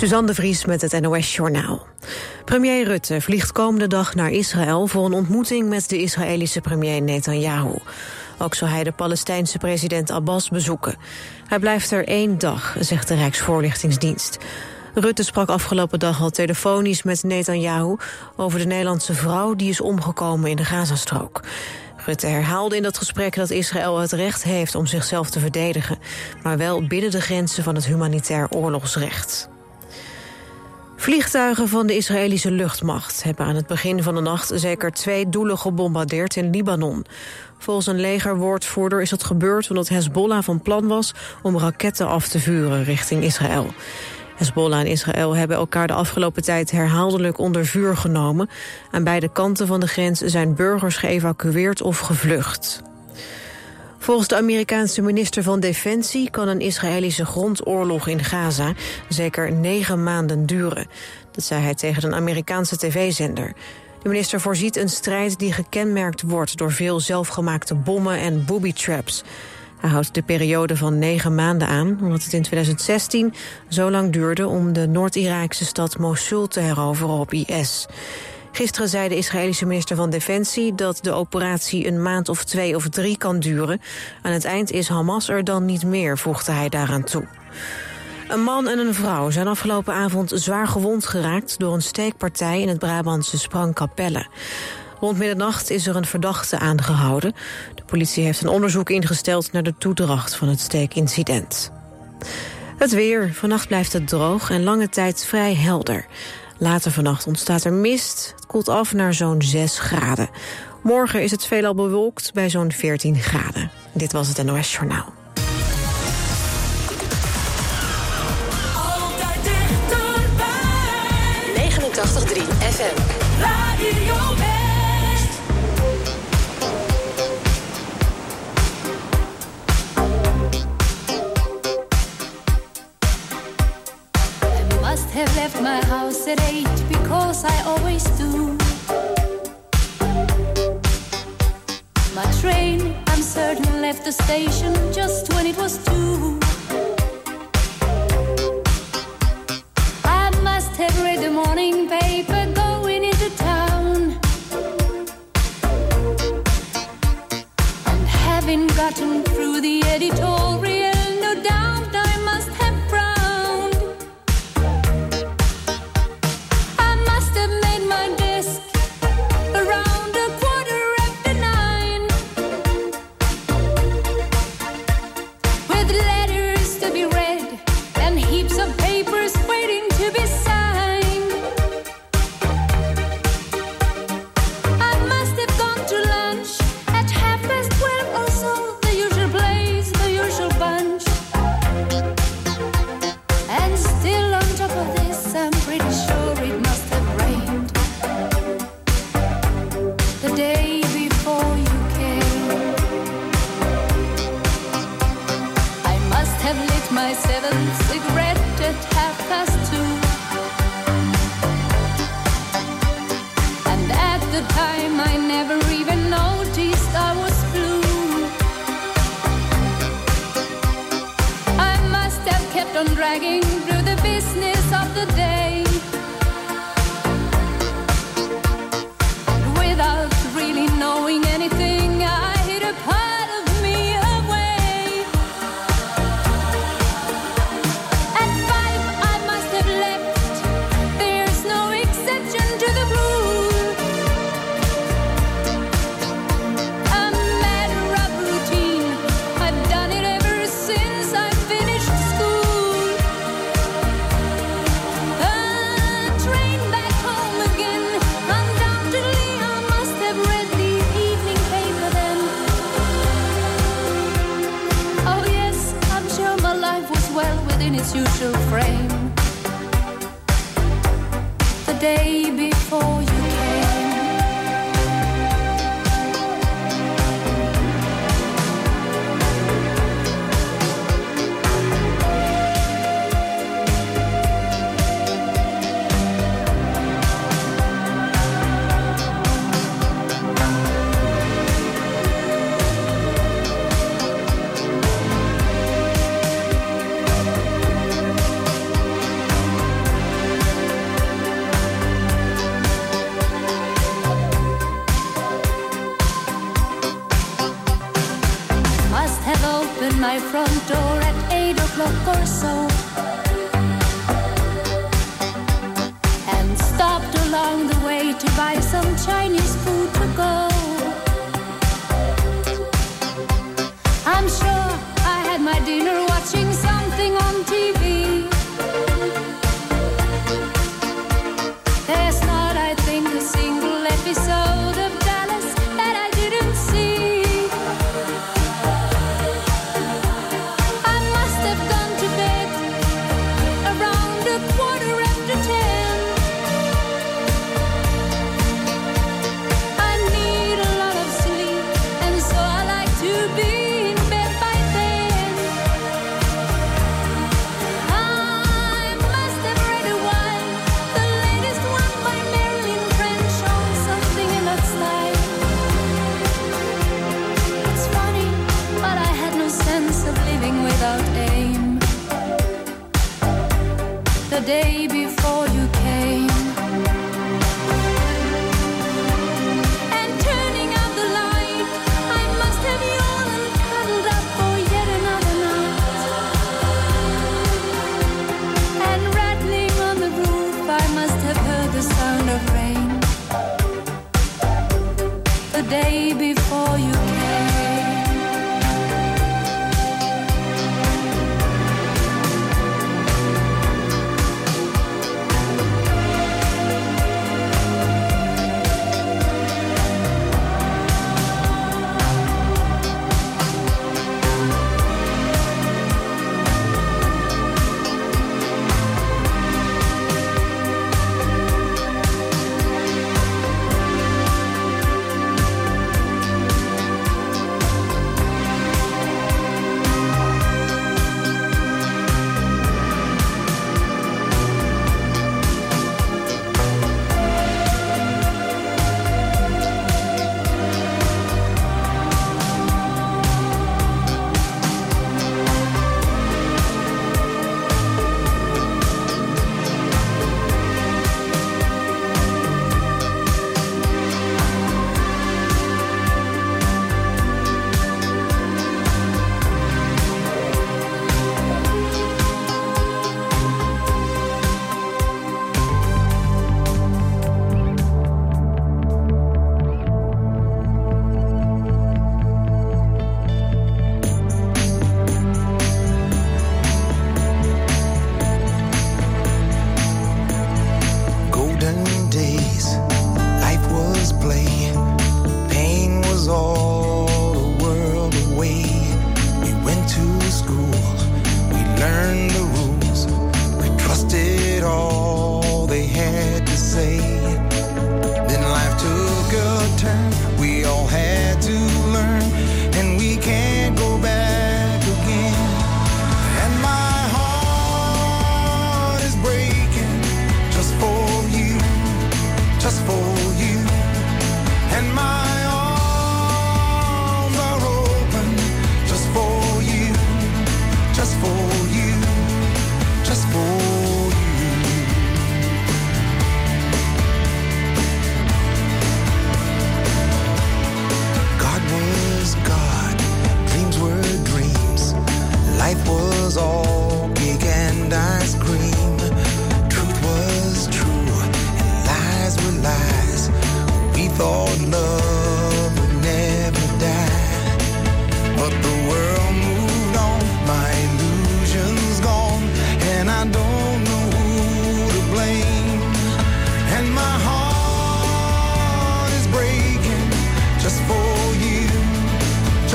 Suzanne de Vries met het NOS Journaal. Premier Rutte vliegt komende dag naar Israël... voor een ontmoeting met de Israëlische premier Netanyahu. Ook zal hij de Palestijnse president Abbas bezoeken. Hij blijft er één dag, zegt de Rijksvoorlichtingsdienst. Rutte sprak afgelopen dag al telefonisch met Netanyahu... over de Nederlandse vrouw die is omgekomen in de Gazastrook. Rutte herhaalde in dat gesprek dat Israël het recht heeft om zichzelf te verdedigen... maar wel binnen de grenzen van het humanitair oorlogsrecht. Vliegtuigen van de Israëlische luchtmacht hebben aan het begin van de nacht zeker twee doelen gebombardeerd in Libanon. Volgens een legerwoordvoerder is het gebeurd omdat Hezbollah van plan was om raketten af te vuren richting Israël. Hezbollah en Israël hebben elkaar de afgelopen tijd herhaaldelijk onder vuur genomen. Aan beide kanten van de grens zijn burgers geëvacueerd of gevlucht. Volgens de Amerikaanse minister van Defensie kan een Israëlische grondoorlog in Gaza zeker negen maanden duren. Dat zei hij tegen een Amerikaanse tv-zender. De minister voorziet een strijd die gekenmerkt wordt door veel zelfgemaakte bommen en booby traps. Hij houdt de periode van negen maanden aan, omdat het in 2016 zo lang duurde om de Noord-Iraakse stad Mosul te heroveren op IS. Gisteren zei de Israëlische minister van Defensie dat de operatie een maand of twee of drie kan duren. Aan het eind is Hamas er dan niet meer, voegde hij daaraan toe. Een man en een vrouw zijn afgelopen avond zwaar gewond geraakt... door een steekpartij in het Brabantse Sprangkapelle. Rond middernacht is er een verdachte aangehouden. De politie heeft een onderzoek ingesteld naar de toedracht van het steekincident. Het weer. Vannacht blijft het droog en lange tijd vrij helder. Later vannacht ontstaat er mist. Het koelt af naar zo'n 6 graden. Morgen is het veelal bewolkt bij zo'n 14 graden. Dit was het NOS Journaal. Altijd dichterbij. 89.3 FM. Radio at eight because I always do. My train, I'm certain, left the station just when it was two.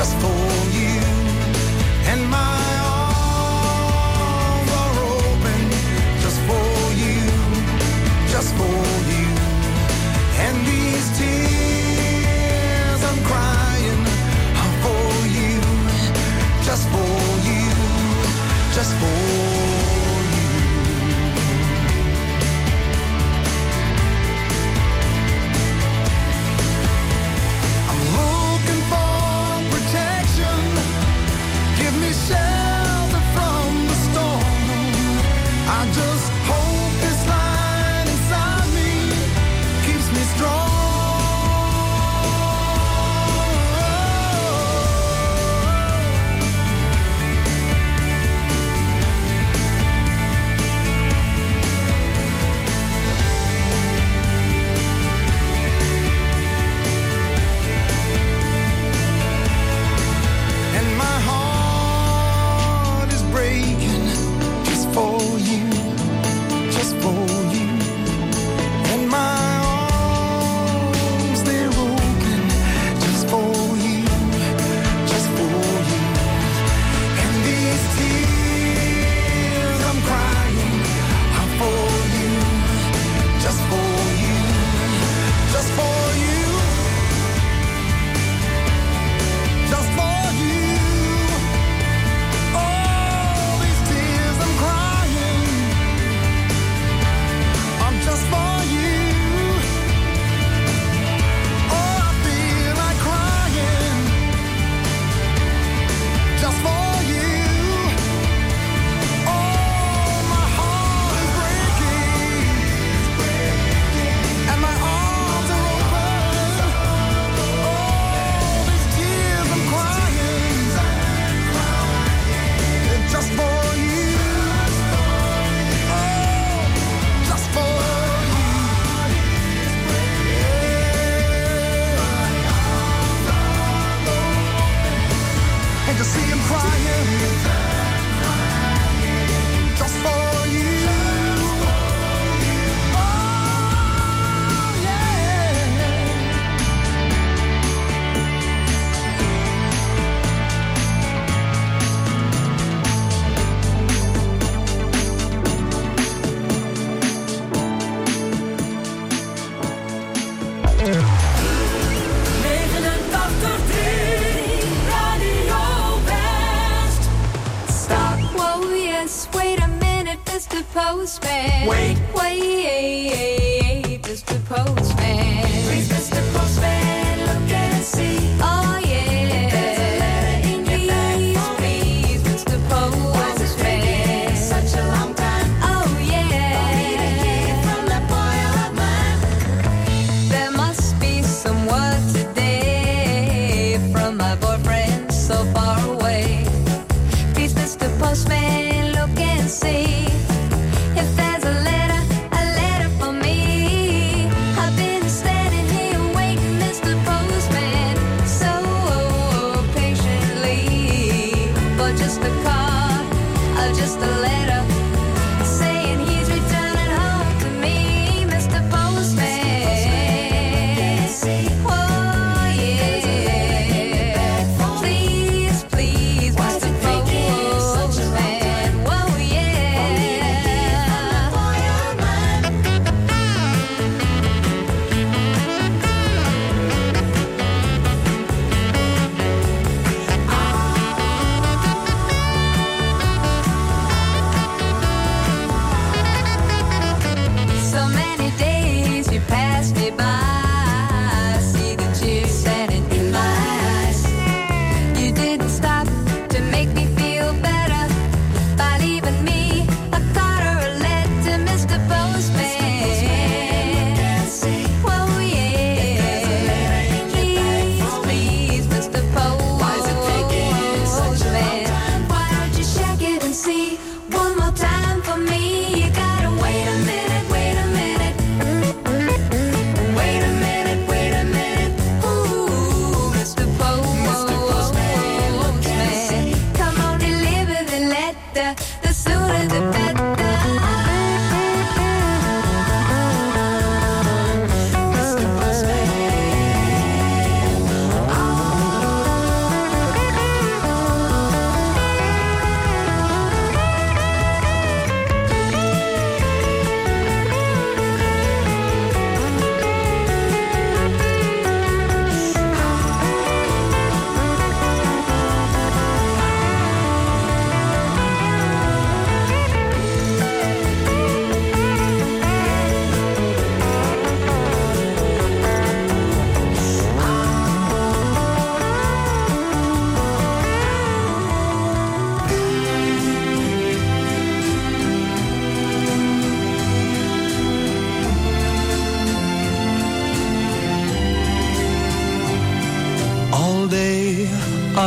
just for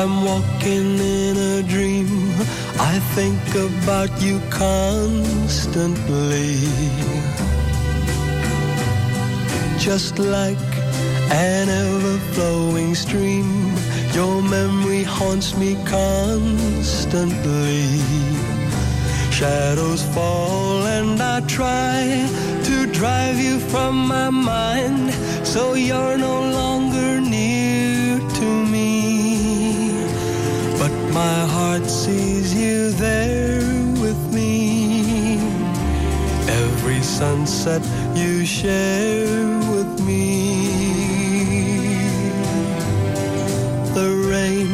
I'm walking in a dream. I think about you constantly. Just like an ever flowing stream, your memory haunts me constantly. Shadows fall and I try to drive you from my mind so you're no longer my heart sees you there with me. Every sunset you share with me. The rain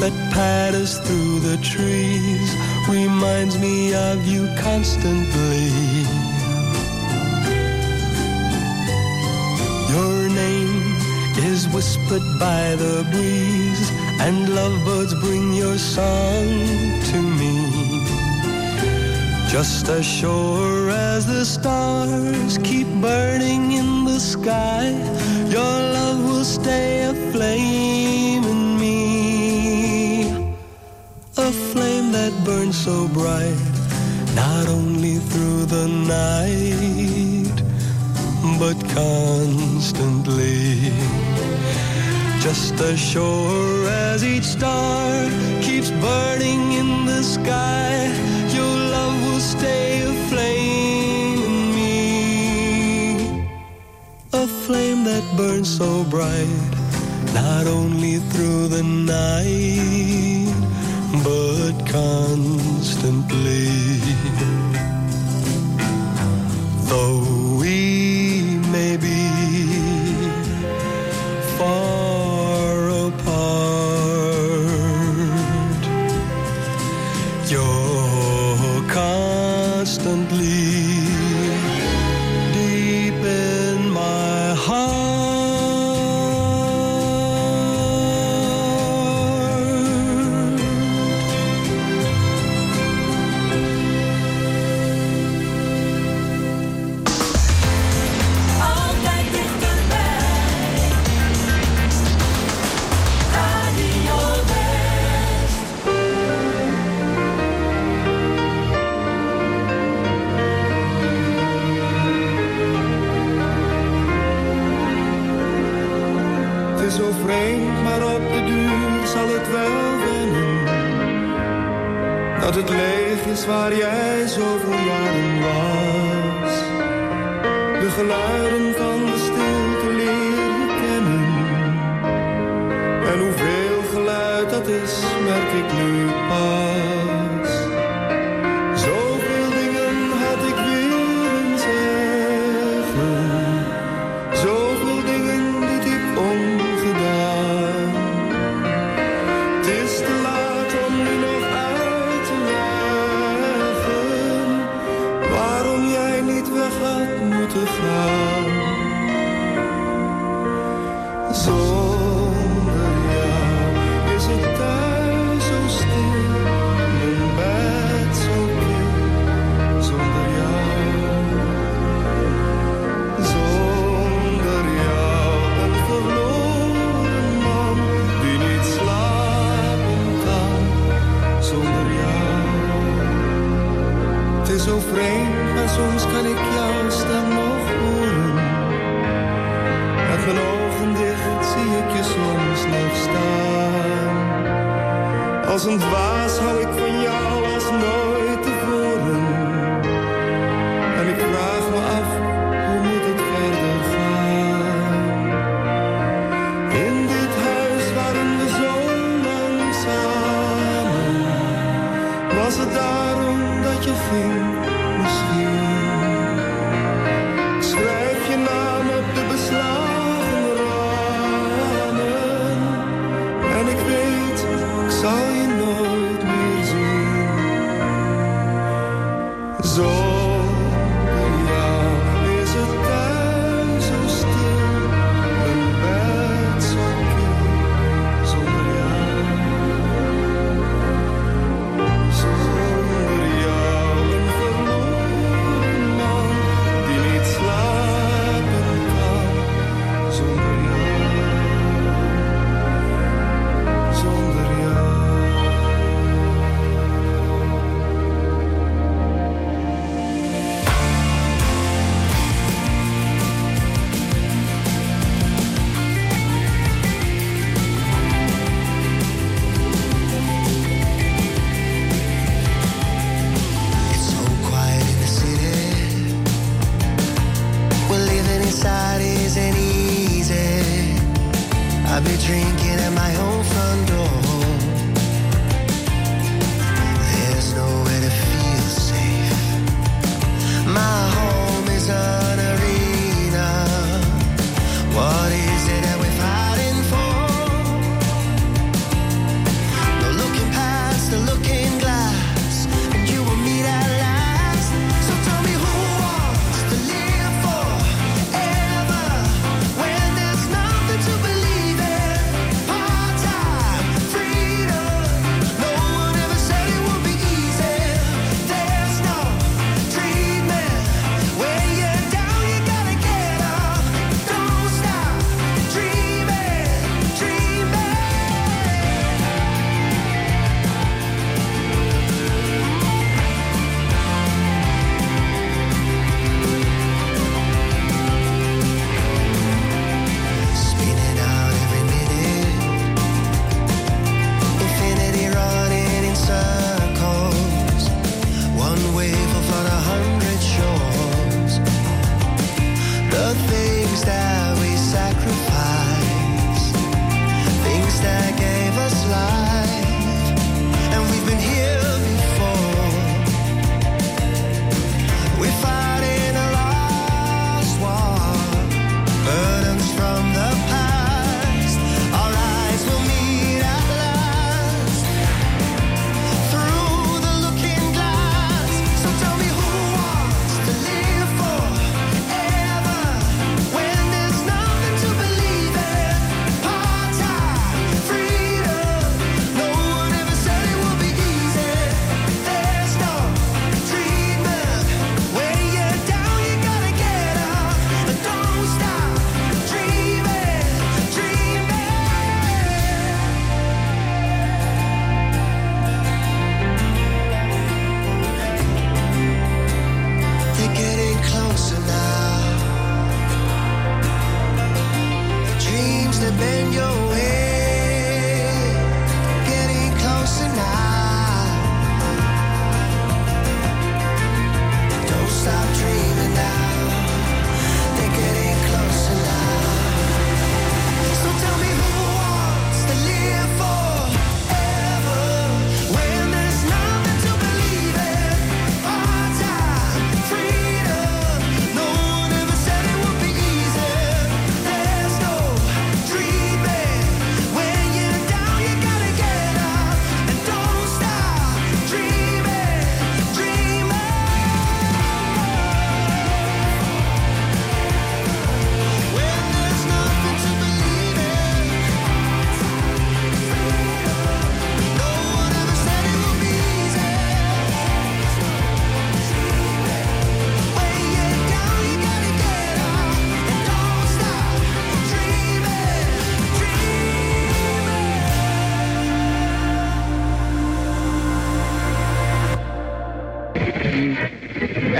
that patters through the trees reminds me of you constantly. Your name is whispered by the breeze, and lovebirds bring your song to me. Just as sure as the stars keep burning in the sky, your love will stay aflame in me. A flame that burns so bright, not only through the night, but constantly. Just as sure as each star keeps burning in the sky, your love will stay aflame in me. A flame that burns so bright, not only through the night,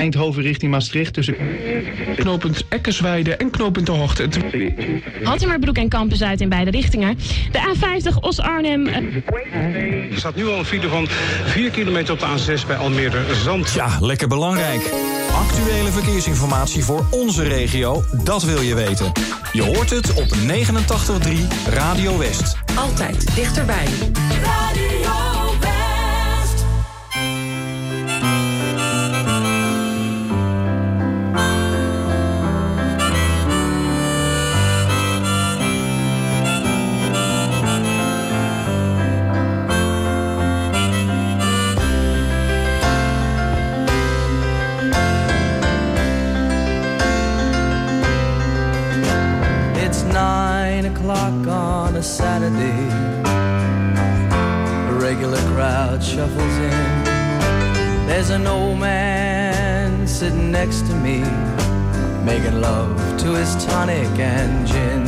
Eindhoven richting Maastricht tussen knooppunt Eckersweide en knooppunt De Hoogte. Hattemerbroek en Kampen Zuid in beide richtingen. De A50 Os-Arnhem. eh, Er staat nu al een file van 4 kilometer op de A6 bij Almere Zand. Ja, lekker belangrijk. Actuele verkeersinformatie voor onze regio, dat wil je weten. Je hoort het op 89.3 Radio West. Altijd dichterbij. Radio next to me, making love to his tonic and gin.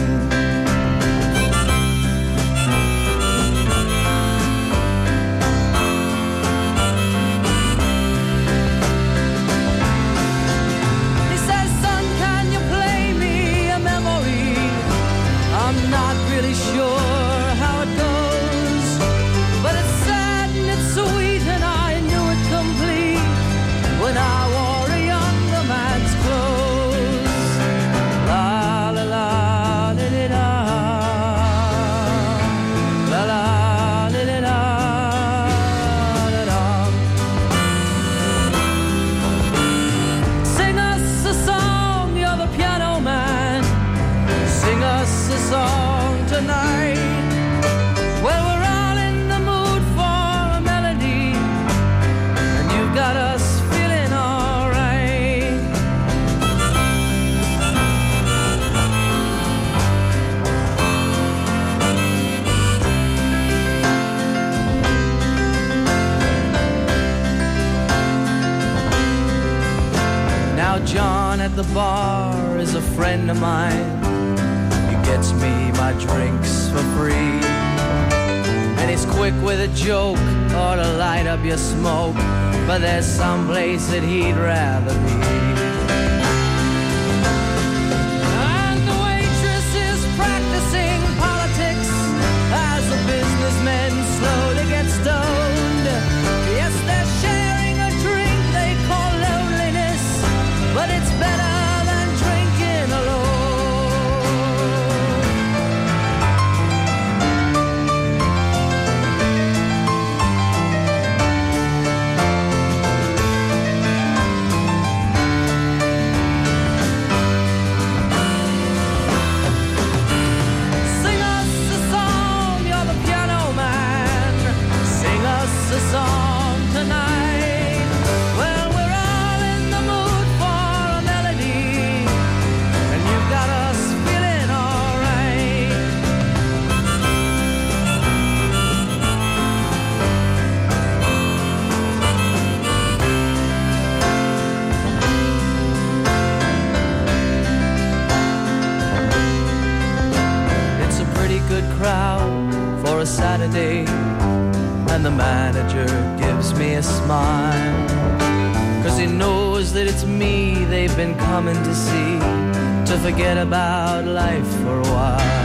At the bar is a friend of mine. He gets me my drinks for free. And he's quick with a joke or to light up your smoke. But there's some place that he'd rather be. And the manager gives me a smile. Cause he knows that it's me they've been coming to see to forget about life for a while.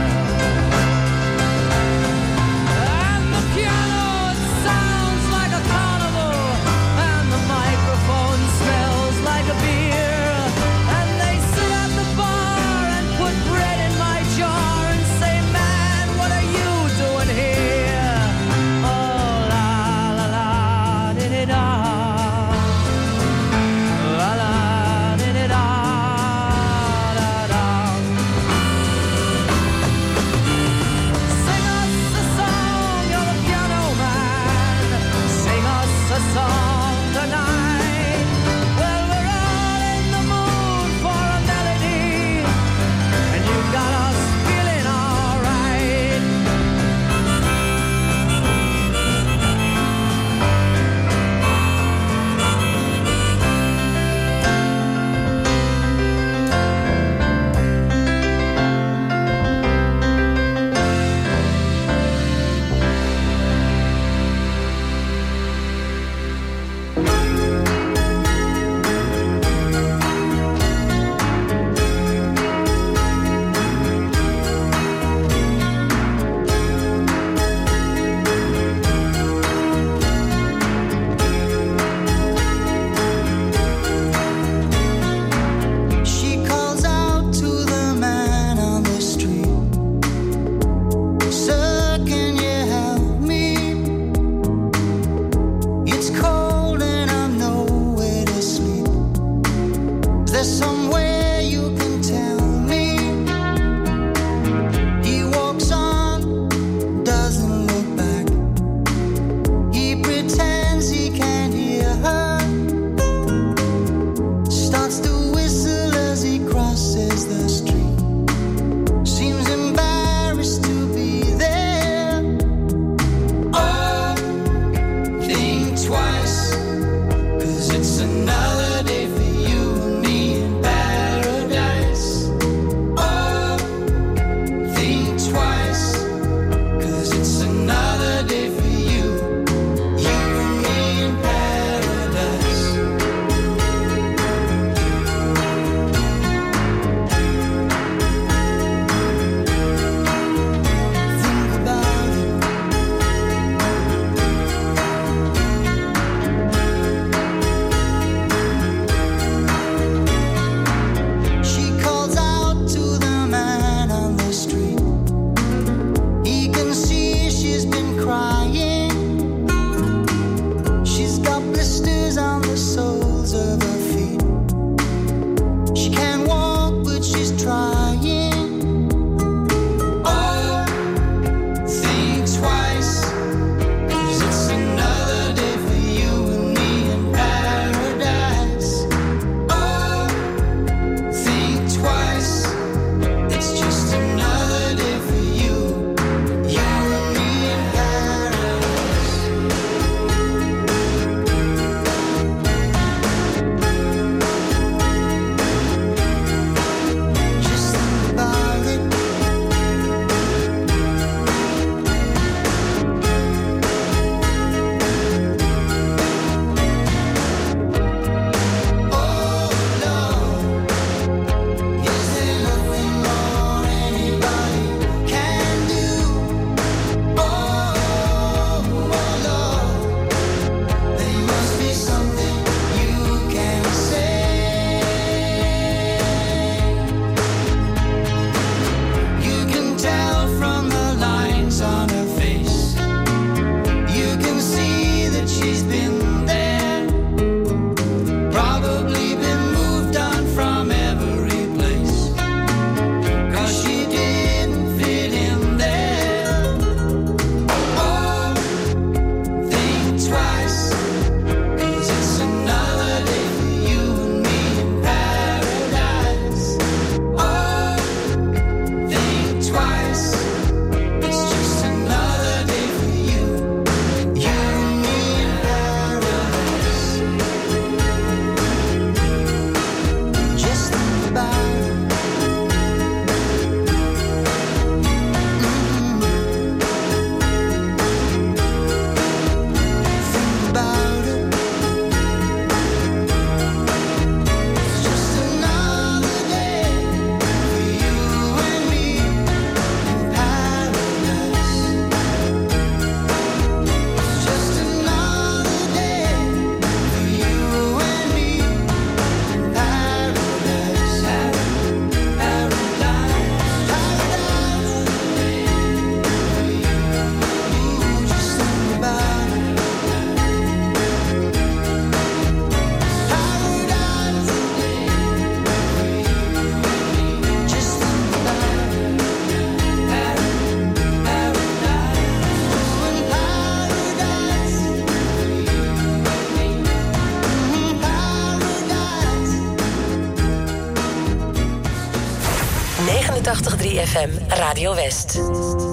Paradise. 89.3 FM Radio West.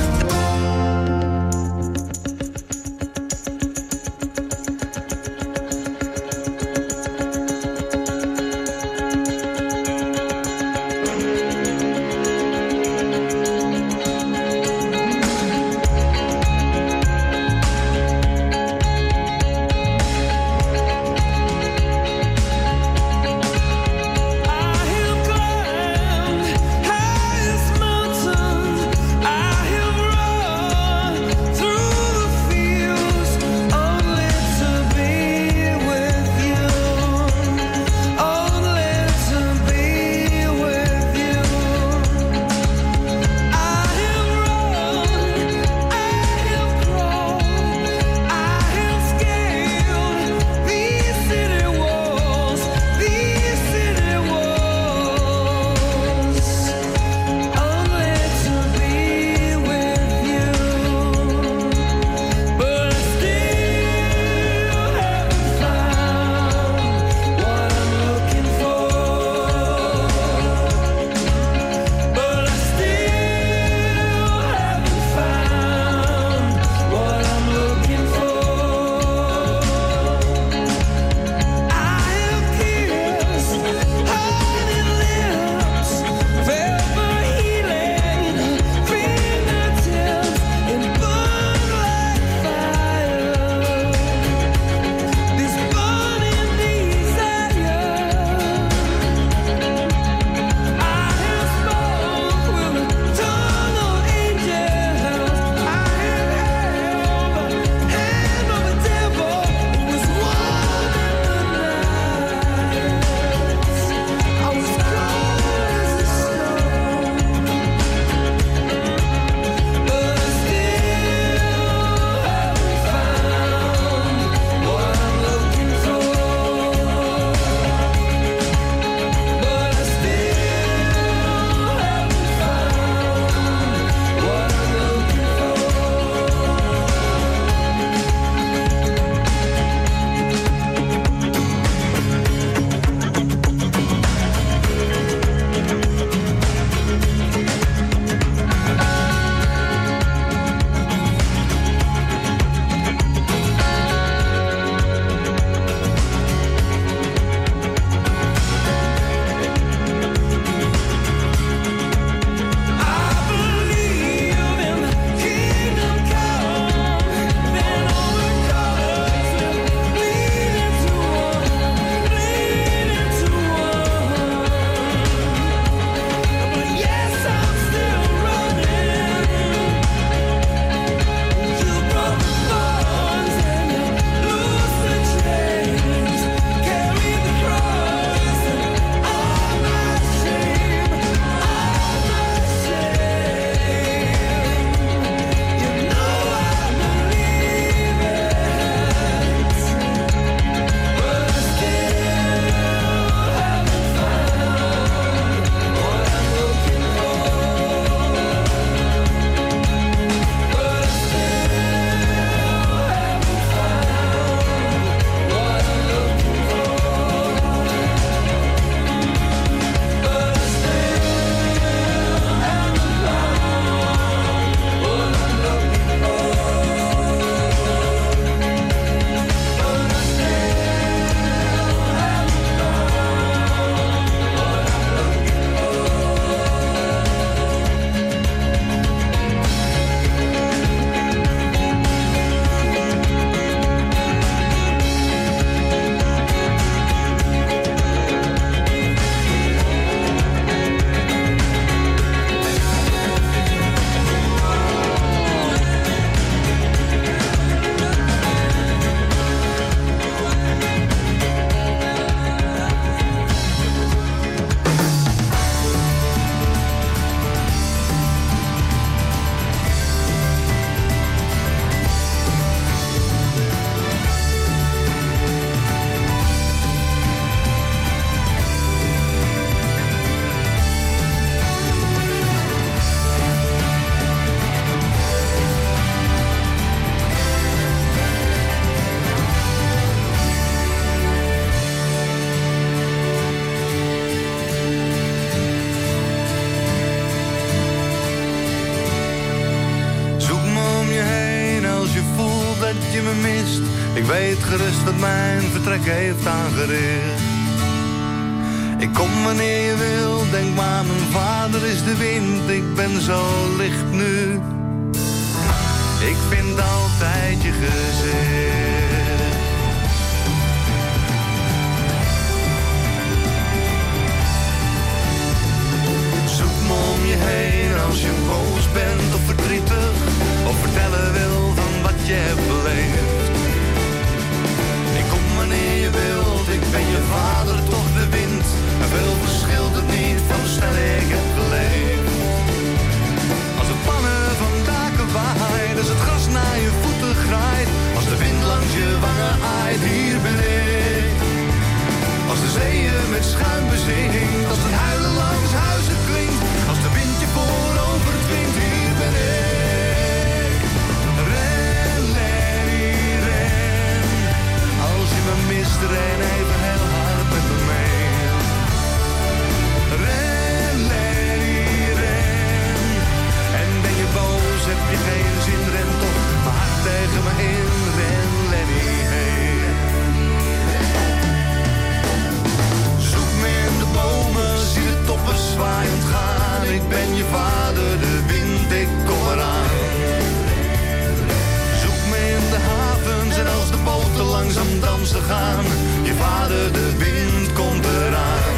de wind komt eraan.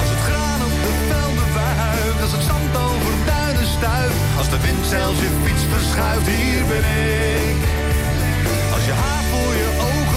Als het graan op de velden wuift, als het zand over duinen stuift. Als de wind zelfs je fiets verschuift, hier ben ik. Als je haar voor je ogen